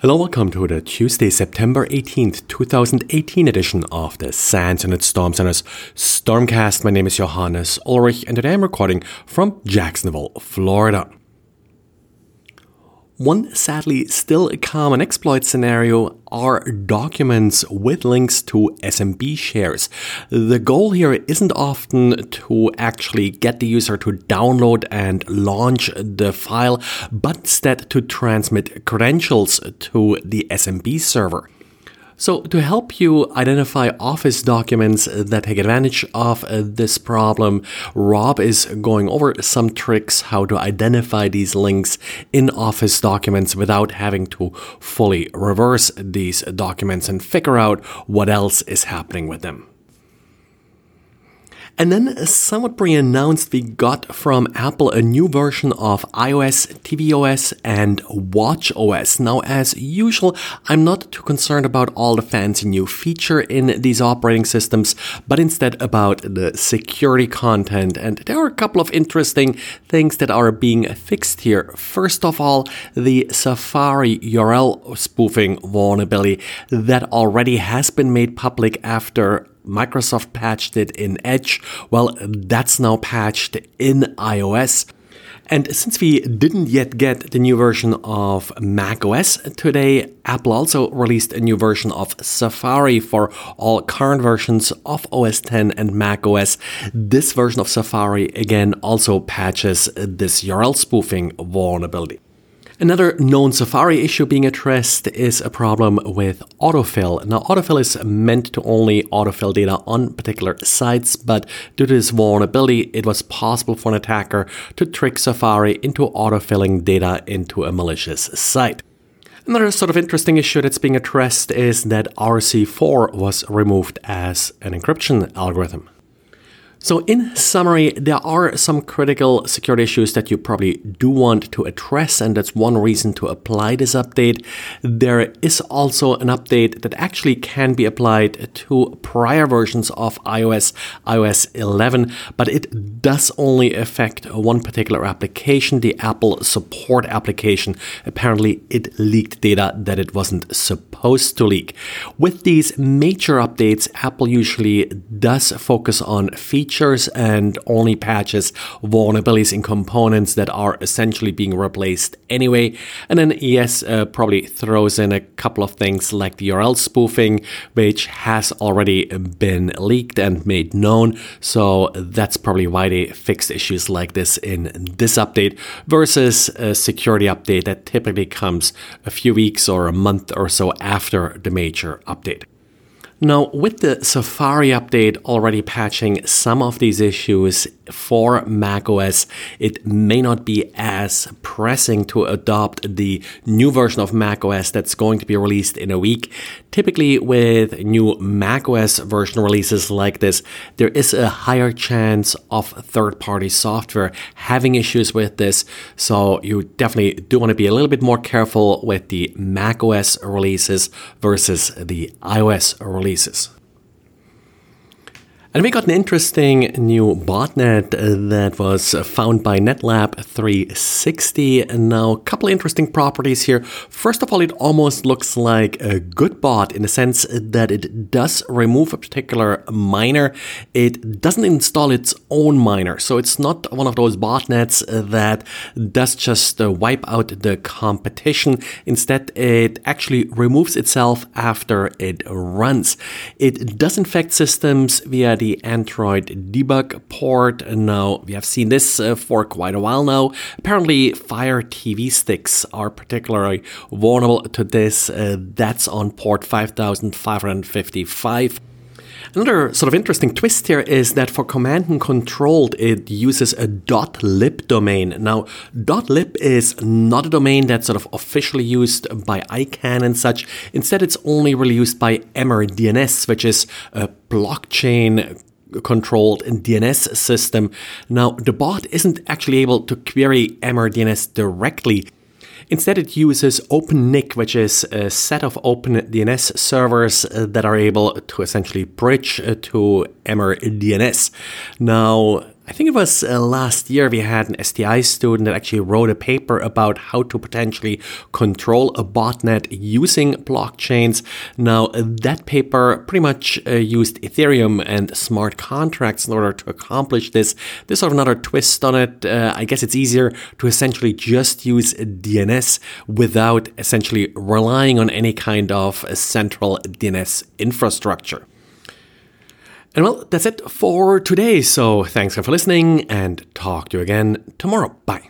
Hello, welcome to the Tuesday, September 18th, 2018 edition of the SANS Internet Storm Center's Stormcast. My name is Johannes Ulrich, and today I'm recording from Jacksonville, Florida. One sadly still common exploit scenario are documents with links to SMB shares. The goal here isn't often to actually get the user to download and launch the file, but instead to transmit credentials to the SMB server. So, to help you identify Office documents that take advantage of uh, this problem, Rob is going over some tricks how to identify these links in Office documents without having to fully reverse these documents and figure out what else is happening with them. And then, somewhat pre-announced, we got from Apple a new version of iOS, tvOS, and watchOS. Now, as usual, I'm not too concerned about all the fancy new feature in these operating systems, but instead about the security content. And there are a couple of interesting things that are being fixed here. First of all, the Safari URL spoofing vulnerability that already has been made public after Microsoft patched it in Edge. Well, that's now patched in iOS. And since we didn't yet get the new version of macOS today, Apple also released a new version of Safari for all current versions of OS 10 and macOS. This version of Safari again also patches this URL spoofing vulnerability. Another known Safari issue being addressed is a problem with autofill. Now, autofill is meant to only autofill data on particular sites, but due to this vulnerability, it was possible for an attacker to trick Safari into autofilling data into a malicious site. Another sort of interesting issue that's being addressed is that RC4 was removed as an encryption algorithm. So, in summary, there are some critical security issues that you probably do want to address, and that's one reason to apply this update. There is also an update that actually can be applied to prior versions of iOS, iOS 11, but it does only affect one particular application, the Apple Support application. Apparently, it leaked data that it wasn't supposed to leak. With these major updates, Apple usually does focus on features features and only patches vulnerabilities in components that are essentially being replaced anyway. And then ES uh, probably throws in a couple of things like the URL spoofing, which has already been leaked and made known. So that's probably why they fixed issues like this in this update versus a security update that typically comes a few weeks or a month or so after the major update. Now, with the Safari update already patching some of these issues for macOS, it may not be as pressing to adopt the new version of macOS that's going to be released in a week. Typically, with new macOS version releases like this, there is a higher chance of third party software having issues with this. So, you definitely do want to be a little bit more careful with the macOS releases versus the iOS releases releases. And we got an interesting new botnet that was found by NetLab 360. And now, a couple interesting properties here. First of all, it almost looks like a good bot in the sense that it does remove a particular miner. It doesn't install its own miner. So it's not one of those botnets that does just uh, wipe out the competition. Instead, it actually removes itself after it runs. It does infect systems via the Android debug port. Now, we have seen this uh, for quite a while now. Apparently, Fire TV sticks are particularly vulnerable to this. Uh, that's on port 5555. Another sort of interesting twist here is that for command and controlled, it uses a .lib domain. Now, .lib is not a domain that's sort of officially used by ICANN and such. Instead, it's only really used by EmerDNS, which is a blockchain controlled DNS system. Now, the bot isn't actually able to query EmerDNS directly. Instead, it uses OpenNIC, which is a set of open DNS servers uh, that are able to essentially bridge uh, to EmerDNS. Now, I think it was uh, last year we had an STI student that actually wrote a paper about how to potentially control a botnet using blockchains. Now, that paper pretty much uh, used Ethereum and smart contracts in order to accomplish this. There's sort of another twist on it. Uh, I guess it's easier to essentially just use DNS without essentially relying on any kind of central DNS infrastructure. And well, that's it for today. So thanks for listening and talk to you again tomorrow. Bye.